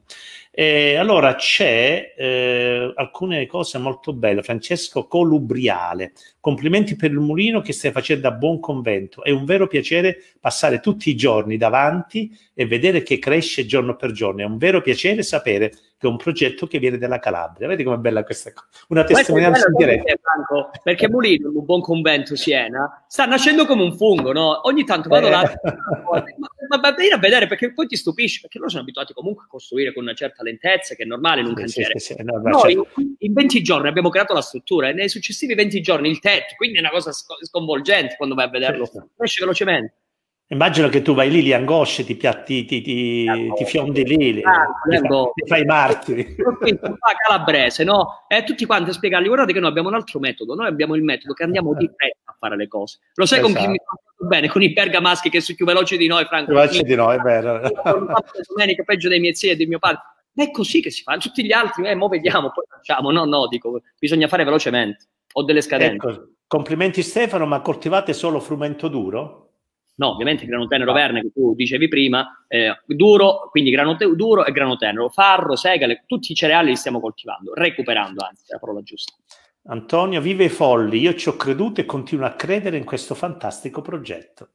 E allora c'è eh, alcune cose molto belle. Francesco Colubriale, complimenti per il mulino che stai facendo a buon convento. È un vero piacere passare tutti i giorni davanti e vedere che cresce giorno per giorno. È un vero piacere sapere che è un progetto che viene dalla Calabria. Vedi com'è bella questa cosa? Una testimonianza in diretta. Franco, perché Mulino, un buon convento Siena, sta nascendo come un fungo, no? Ogni tanto vado eh. là, ma, ma, vieni a vedere perché poi ti stupisci, perché loro sono abituati comunque a costruire con una certa lentezza che è normale in un sì, cantiere. Sì, sì, no, Noi certo. in, in 20 giorni abbiamo creato la struttura e nei successivi 20 giorni il tetto, quindi è una cosa sconvolgente quando vai a vederlo. Certo. Cresce velocemente. Immagino che tu vai lì, li angosci, ti, piatti, ti, ti, ti fiondi lì, ah, ti, fai, fai martiri. calabrese, no? E tutti quanti a spiegargli, guardate che noi abbiamo un altro metodo, noi abbiamo il metodo che andiamo di fretta a fare le cose. Lo sai esatto. con chi mi fa bene? Con i bergamaschi che sono più veloci di noi, Franco. Più veloci di noi, è vero. Domenica peggio dei miei zii e di mio padre. È così che si fa, tutti gli altri, eh, mo vediamo, poi facciamo. No, no, dico, bisogna fare velocemente. Ho delle scadenze. Ecco, complimenti Stefano, ma coltivate solo frumento duro? No, ovviamente grano tenero verne che tu dicevi prima, eh, duro, quindi grano te- duro e grano tenero, farro, segale, tutti i cereali li stiamo coltivando, recuperando, anzi, è la parola giusta. Antonio, vive i folli, io ci ho creduto e continuo a credere in questo fantastico progetto.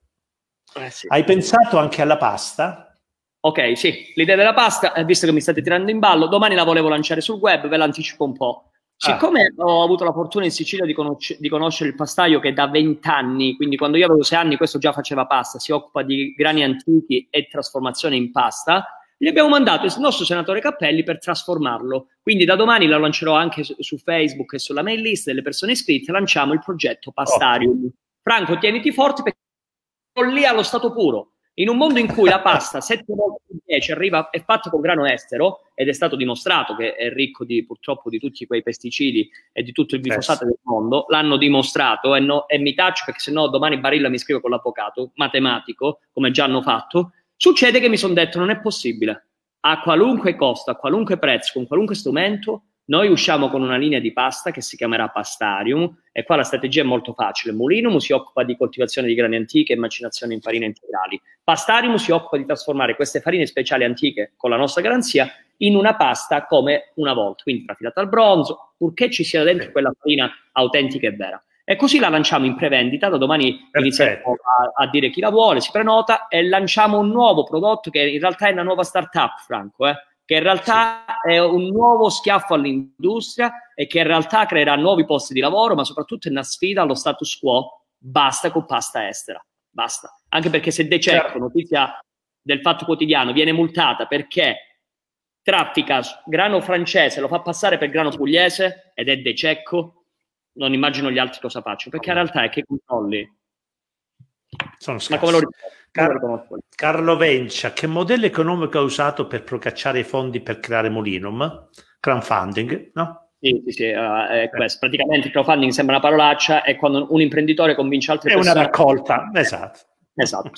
Eh sì. Hai pensato anche alla pasta? Ok, sì, l'idea della pasta, eh, visto che mi state tirando in ballo, domani la volevo lanciare sul web, ve l'anticipo un po'. Siccome ah. ho avuto la fortuna in Sicilia di, conosc- di, conoscere il pastaio che da vent'anni, quindi quando io avevo sei anni questo già faceva pasta, si occupa di grani antichi e trasformazione in pasta, gli abbiamo mandato il nostro senatore Cappelli per trasformarlo. Quindi da domani la lancerò anche su, su Facebook e sulla mail list delle persone iscritte, lanciamo il progetto Pastarium. Oh. Franco, tieniti forti perché lì allo stato puro. In un mondo in cui la pasta 7 volte su 10 arriva, è fatta con grano estero ed è stato dimostrato che è ricco di, purtroppo di tutti quei pesticidi e di tutto il glifosato del mondo, l'hanno dimostrato e, no, e mi taccio perché se no domani Barilla mi scrive con l'avvocato matematico, come già hanno fatto, succede che mi sono detto non è possibile. A qualunque costo, a qualunque prezzo, con qualunque strumento, noi usciamo con una linea di pasta che si chiamerà Pastarium e qua la strategia è molto facile. Mulinum si occupa di coltivazione di grani antiche e macinazione in farine integrali. Pastarium si occupa di trasformare queste farine speciali antiche con la nostra garanzia in una pasta come una volta, quindi trafilata al bronzo, purché ci sia dentro quella farina autentica e vera. E così la lanciamo in prevendita, da domani iniziamo a, a, dire chi la vuole, si prenota e lanciamo un nuovo prodotto che in realtà è una nuova startup, Franco, eh? Che in realtà è un nuovo schiaffo all'industria e che in realtà creerà nuovi posti di lavoro, ma soprattutto è una sfida allo status quo. Basta con pasta estera, basta. Anche perché se De Cecco, certo. notizia del Fatto Quotidiano, viene multata perché traffica grano francese, lo fa passare per grano pugliese ed è De Cecco, non immagino gli altri cosa facciano, perché in realtà è che controlli. Sono scarsi. Ma come lo, Car- Carlo Vencia, che modello economico ha usato per procacciare i fondi per creare Molinum? Crowdfunding, no? Sì, sì, sì è questo. praticamente il crowdfunding sembra una parolaccia, è quando un imprenditore convince altre è persone. È una raccolta, esatto. Esatto.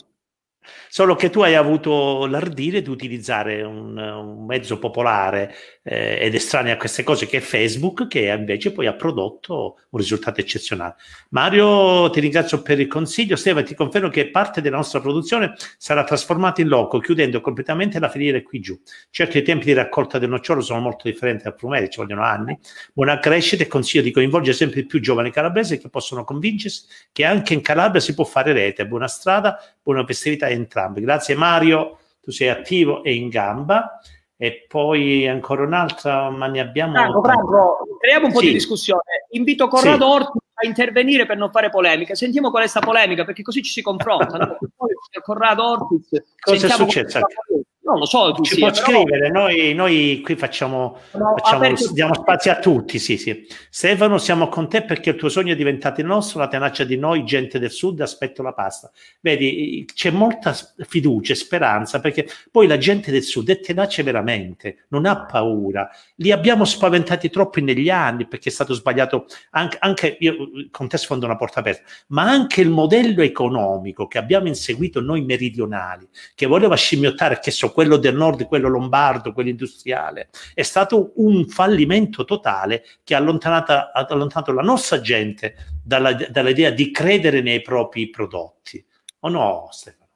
Solo che tu hai avuto l'ardire di utilizzare un, un mezzo popolare eh, ed estraneo a queste cose che è Facebook, che invece poi ha prodotto un risultato eccezionale. Mario, ti ringrazio per il consiglio. Stefano, ti confermo che parte della nostra produzione sarà trasformata in loco, chiudendo completamente la filiera qui giù. Certo, i tempi di raccolta del nocciolo sono molto differenti dal prumere, ci vogliono anni. Buona crescita e consiglio di coinvolgere sempre più giovani calabresi che possono convincersi che anche in Calabria si può fare rete. Buona strada, buona festività a entrambi. Grazie Mario, tu sei attivo e in gamba. E poi ancora un'altra, ma ne abbiamo... Franco, Franco, creiamo un po' sì. di discussione. Invito Corrado sì. Orti a intervenire per non fare polemica. Sentiamo qual è questa polemica, perché così ci si confronta. <laughs> Corrado Ortiz... Cosa è successo? Non lo so, tu ci sia, può però... scrivere, noi, noi, qui facciamo, no, facciamo diamo spazio a tutti, sì, sì. Stefano, siamo con te perché il tuo sogno è diventato il nostro, la tenacia di noi, gente del sud, aspetto la pasta. Vedi, c'è molta fiducia e speranza perché poi la gente del sud è tenace veramente, non ha paura. Li abbiamo spaventati troppo negli anni perché è stato sbagliato anche, anche io con te sfondo una porta aperta, ma anche il modello economico che abbiamo inseguito noi meridionali, che voleva scimmiottare, che so, quello del nord, quello lombardo, quello industriale, è stato un fallimento totale che ha allontanato, la nostra gente dalla, dall'idea di credere nei propri prodotti. O no, Stefano?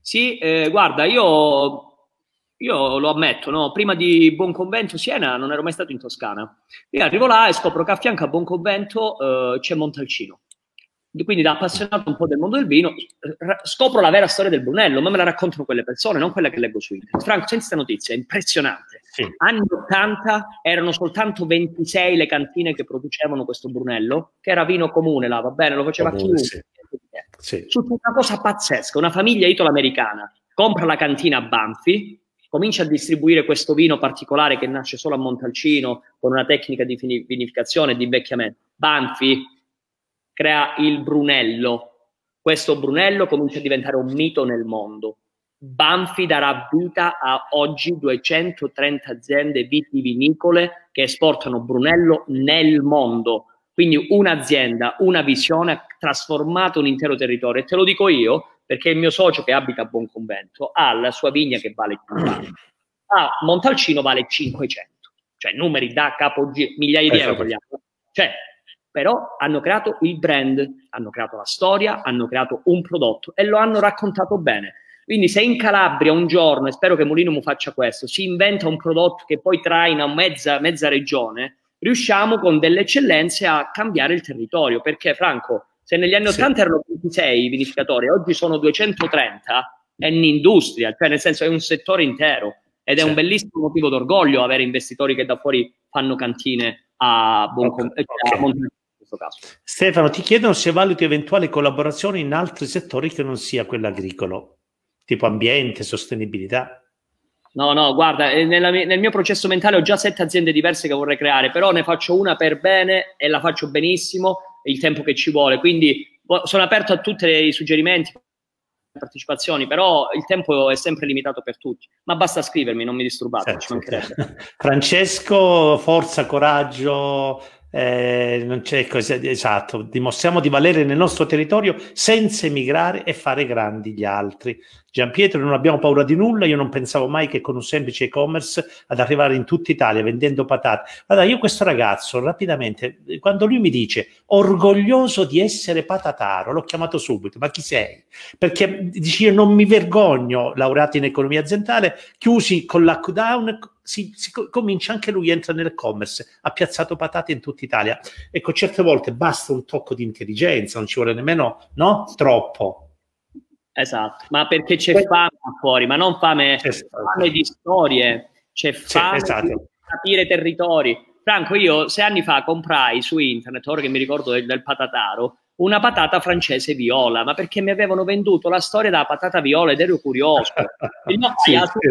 Sì, eh, guarda, io io lo ammetto, no? prima di Buon Convento Siena non ero mai stato in Toscana. Io arrivo là e scopro che a fianco a Buon Convento eh, c'è Montalcino quindi da appassionato un po' del mondo del vino, scopro la vera storia del Brunello, ma me la raccontano quelle persone, non quella che leggo su internet. Franco, senti questa notizia, è impressionante. Sì. Anni 80 erano soltanto 26 le cantine che producevano questo Brunello, che era vino comune là, va bene, lo faceva chiunque. Sì. Sì. una cosa pazzesca, una famiglia italo-americana compra la cantina a Banfi, comincia a distribuire questo vino particolare che nasce solo a Montalcino con una tecnica di vinificazione e di invecchiamento. Banfi, crea il Brunello. Questo Brunello comincia a diventare un mito nel mondo. Banfi darà vita a oggi 230 aziende vitivinicole che esportano Brunello nel mondo. Quindi un'azienda, una visione ha trasformato un intero territorio. E te lo dico io perché il mio socio che abita a Buon Convento ha la sua vigna che vale 50. A Montalcino vale 500. Cioè numeri da capo migliaia di euro. Cioè però hanno creato il brand, hanno creato la storia, hanno creato un prodotto e lo hanno raccontato bene. Quindi se in Calabria un giorno, e spero che Molino faccia questo, si inventa un prodotto che poi traina mezza, mezza regione, riusciamo con delle eccellenze a cambiare il territorio. Perché Franco, se negli anni 80 sì. erano 26 vinificatori, oggi sono 230, è un'industria, cioè nel senso è un settore intero ed è sì. un bellissimo motivo d'orgoglio avere investitori che da fuori fanno cantine a buon okay. Com- cioè, okay questo caso. Stefano, ti chiedono se valuti eventuali collaborazioni in altri settori che non sia quello agricolo, tipo ambiente, sostenibilità. No, no, guarda, eh, nella, nel mio processo mentale ho già sette aziende diverse che vorrei creare, però ne faccio una per bene e la faccio benissimo il tempo che ci vuole. Quindi boh, sono aperto a tutti i suggerimenti, partecipazioni, però il tempo è sempre limitato per tutti. Ma basta scrivermi, non mi disturbate. Certo, Francesco, forza, coraggio, eh, non c'è cosa esatto, dimostriamo di valere nel nostro territorio senza emigrare e fare grandi gli altri. Giampietro, non abbiamo paura di nulla, io non pensavo mai che con un semplice e-commerce ad arrivare in tutta Italia vendendo patate. Guarda, io questo ragazzo rapidamente, quando lui mi dice orgoglioso di essere patataro, l'ho chiamato subito, ma chi sei? Perché dice io non mi vergogno, laureato in economia aziendale, chiusi con lockdown, si, si, comincia anche lui, entra nel commerce, ha piazzato patate in tutta Italia. Ecco, certe volte basta un tocco di intelligenza, non ci vuole nemmeno, no? Troppo. Esatto, ma perché c'è fame fuori, ma non fame, esatto. fame di storie, c'è fame sì, esatto. di capire territori. Franco, io sei anni fa comprai su internet, ora che mi ricordo del, del patataro, una patata francese viola, ma perché mi avevano venduto la storia della patata viola ed ero curioso. <laughs> no, sì, sì.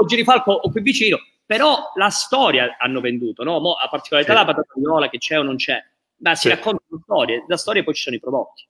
Oggi rifalco qui vicino, però la storia hanno venduto, no? Mo, a particolarità sì. la patata viola che c'è o non c'è, ma si sì. raccontano storie, da storie poi ci sono i prodotti.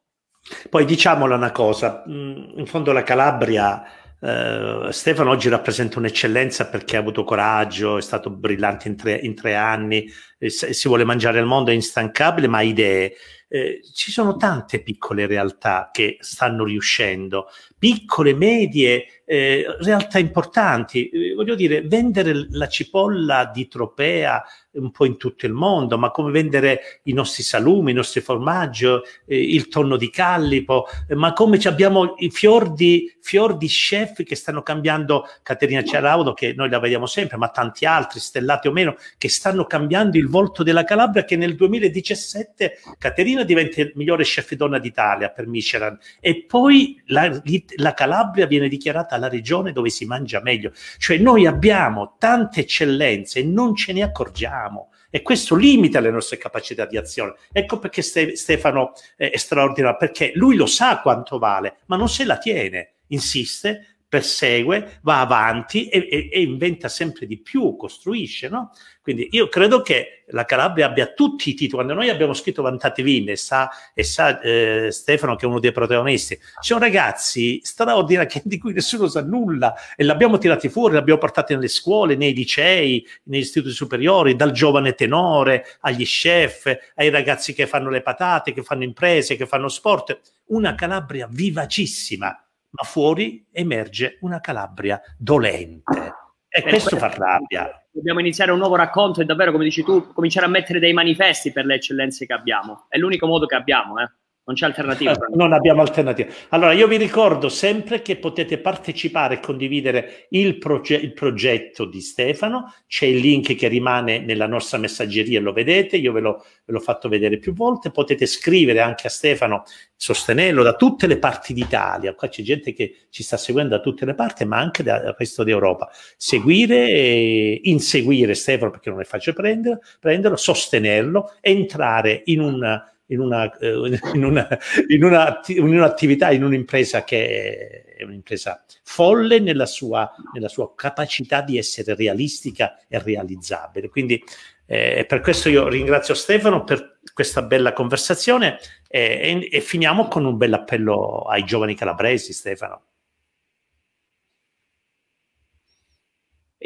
Poi diciamola una cosa, in fondo la Calabria Uh, Stefano oggi rappresenta un'eccellenza perché ha avuto coraggio, è stato brillante in tre, in tre anni, eh, si vuole mangiare il mondo, è instancabile, ma ha idee. Eh, ci sono tante piccole realtà che stanno riuscendo, piccole, medie, eh, realtà importanti. Eh, voglio dire, vendere la cipolla di Tropea un po' in tutto il mondo, ma come vendere i nostri salumi, i nostri formaggi, eh, il tonno di callipo, eh, ma come abbiamo i fior di, fior di chef che stanno cambiando, Caterina Ciaraudo, che noi la vediamo sempre, ma tanti altri, stellati o meno, che stanno cambiando il volto della Calabria, che nel 2017 Caterina diventa il migliore chef donna d'Italia per Michelin, e poi la, la Calabria viene dichiarata la regione dove si mangia meglio. Cioè noi abbiamo tante eccellenze e non ce ne accorgiamo e questo limita le nostre capacità di azione. Ecco perché Ste- Stefano è straordinario, perché lui lo sa quanto vale, ma non se la tiene, insiste, persegue, va avanti e, e, e, inventa sempre di più, costruisce, no? Quindi io credo che la Calabria abbia tutti i titoli. Quando noi abbiamo scritto Vantate e sa, e sa eh, Stefano che è uno dei protagonisti, ci sono ragazzi straordinari di cui nessuno sa nulla e l'abbiamo tirati fuori, l'abbiamo portati nelle scuole, nei licei, negli istituti superiori, dal giovane tenore agli chef, ai ragazzi che fanno le patate, che fanno imprese, che fanno sport. Una Calabria vivacissima ma fuori emerge una Calabria dolente. E questo fa rabbia. Dobbiamo iniziare un nuovo racconto e davvero, come dici tu, cominciare a mettere dei manifesti per le eccellenze che abbiamo. È l'unico modo che abbiamo, eh? Non c'è alternativa. Eh, non abbiamo alternativa. Allora, io vi ricordo sempre che potete partecipare e condividere il, proge- il, progetto di Stefano. C'è il link che rimane nella nostra messaggeria, lo vedete, io ve, lo, ve l'ho fatto vedere più volte. Potete scrivere anche a Stefano, sostenerlo da tutte le parti d'Italia. Qua c'è gente che ci sta seguendo da tutte le parti, ma anche dal resto d'Europa. Seguire, e inseguire Stefano perché non è facile prendere, prenderlo, sostenerlo, entrare in un in, una, eh, in, una, in, una, in un'attività, in un'impresa che è un'impresa folle nella sua, nella sua capacità di essere realistica e realizzabile. Quindi eh, per questo io ringrazio Stefano per questa bella conversazione e, e, e finiamo con un bel appello ai giovani calabresi, Stefano.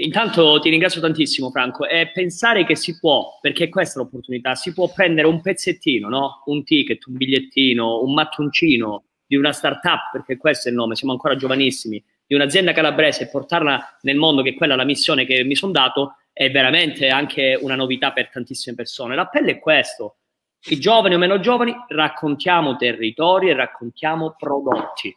Intanto ti ringrazio tantissimo Franco e pensare che si può, perché questa è l'opportunità, si può prendere un pezzettino, no? un ticket, un bigliettino, un mattoncino di una startup, perché questo è il nome, siamo ancora giovanissimi, di un'azienda calabrese e portarla nel mondo, che è quella la missione che mi sono dato, è veramente anche una novità per tantissime persone. L'appello è questo, i giovani o meno giovani, raccontiamo territori e raccontiamo prodotti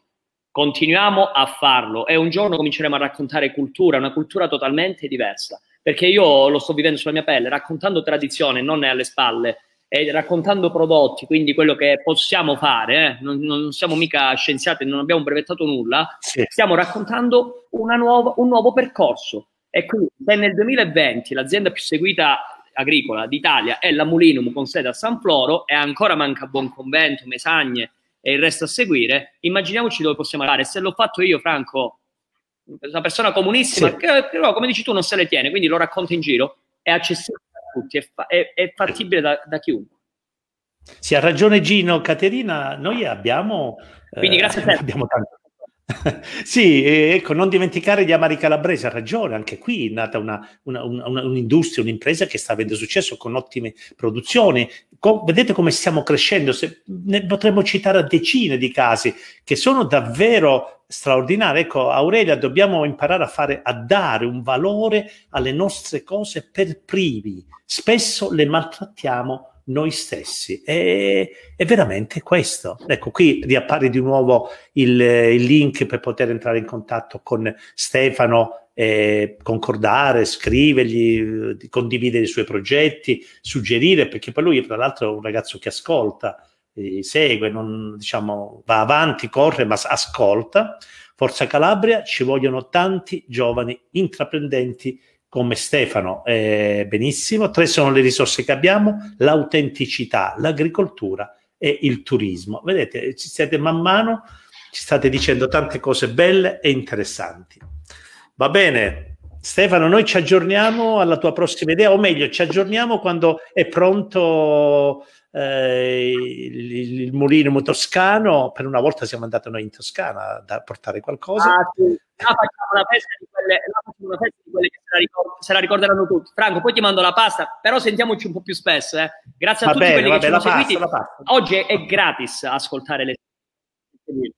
Continuiamo a farlo e un giorno cominceremo a raccontare cultura, una cultura totalmente diversa, perché io lo sto vivendo sulla mia pelle, raccontando tradizione, non è alle spalle, e raccontando prodotti, quindi quello che possiamo fare, eh? non, non, siamo mica scienziati, non abbiamo brevettato nulla, sì. stiamo raccontando nuova, un nuovo percorso. E quindi se nel 2020 l'azienda più seguita agricola d'Italia è la Mulinum con sede a San Floro e ancora manca Buonconvento, Mesagne, e il resto a seguire, immaginiamoci dove possiamo andare. Se l'ho fatto io, Franco, una persona comunissima, sì. che però, come dici tu, non se le tiene, quindi lo racconto in giro, è accessibile a tutti, è, fa- è, è fattibile da, da, chiunque. Sì, ha ragione Gino, Caterina, noi abbiamo... Quindi grazie eh, a te. <laughs> Abbiamo tanto <laughs> sì, ecco, non dimenticare gli amari calabresi, ha ragione, anche qui è nata una, una, una, un'industria, un'impresa che sta avendo successo con ottime produzioni. Com- vedete come stiamo crescendo, Se, ne potremmo citare decine di casi che sono davvero straordinari. Ecco, Aurelia, dobbiamo imparare a fare, a dare un valore alle nostre cose per privi. Spesso le maltrattiamo noi stessi. È, è, veramente questo. Ecco, qui riappare di nuovo il, il, link per poter entrare in contatto con Stefano, eh, concordare, scrivergli, condividere i suoi progetti, suggerire, perché poi lui, tra l'altro, è un ragazzo che ascolta, eh, segue, non, diciamo, va avanti, corre, ma ascolta. Forza Calabria, ci vogliono tanti giovani intraprendenti come Stefano, eh, benissimo. Tre sono le risorse che abbiamo, l'autenticità, l'agricoltura e il turismo. Vedete, ci siete man mano, ci state dicendo tante cose belle e interessanti. Va bene, Stefano, noi ci aggiorniamo alla tua prossima idea, o meglio, ci aggiorniamo quando è pronto eh, il, il Mulinum toscano, per una volta siamo andati noi in Toscana a portare qualcosa. Ah, sì. Là facciamo una festa di quelle, una festa di quelle che se la, ricord- se la, ricorderanno tutti. Franco, poi ti mando la pasta, però sentiamoci un po' più spesso. Eh. Grazie a va tutti bene, quelli che ci hanno seguiti. Oggi è gratis ascoltare le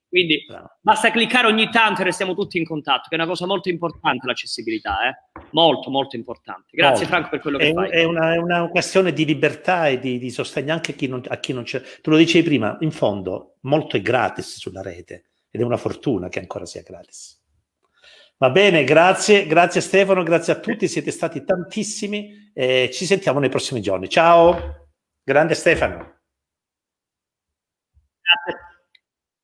quindi Bravo. basta cliccare ogni tanto e restiamo tutti in contatto, che è una cosa molto importante l'accessibilità, eh? molto molto importante. Grazie molto. Franco per quello che è, fai. È una, è una, questione di libertà e di, di sostegno anche a chi, non, a chi non c'è. Tu lo dicevi prima, in fondo molto è gratis sulla rete ed è una fortuna che ancora sia gratis. Va bene, grazie, grazie Stefano, grazie a tutti, siete stati tantissimi e ci sentiamo nei prossimi giorni. Ciao, grande Stefano. Grazie.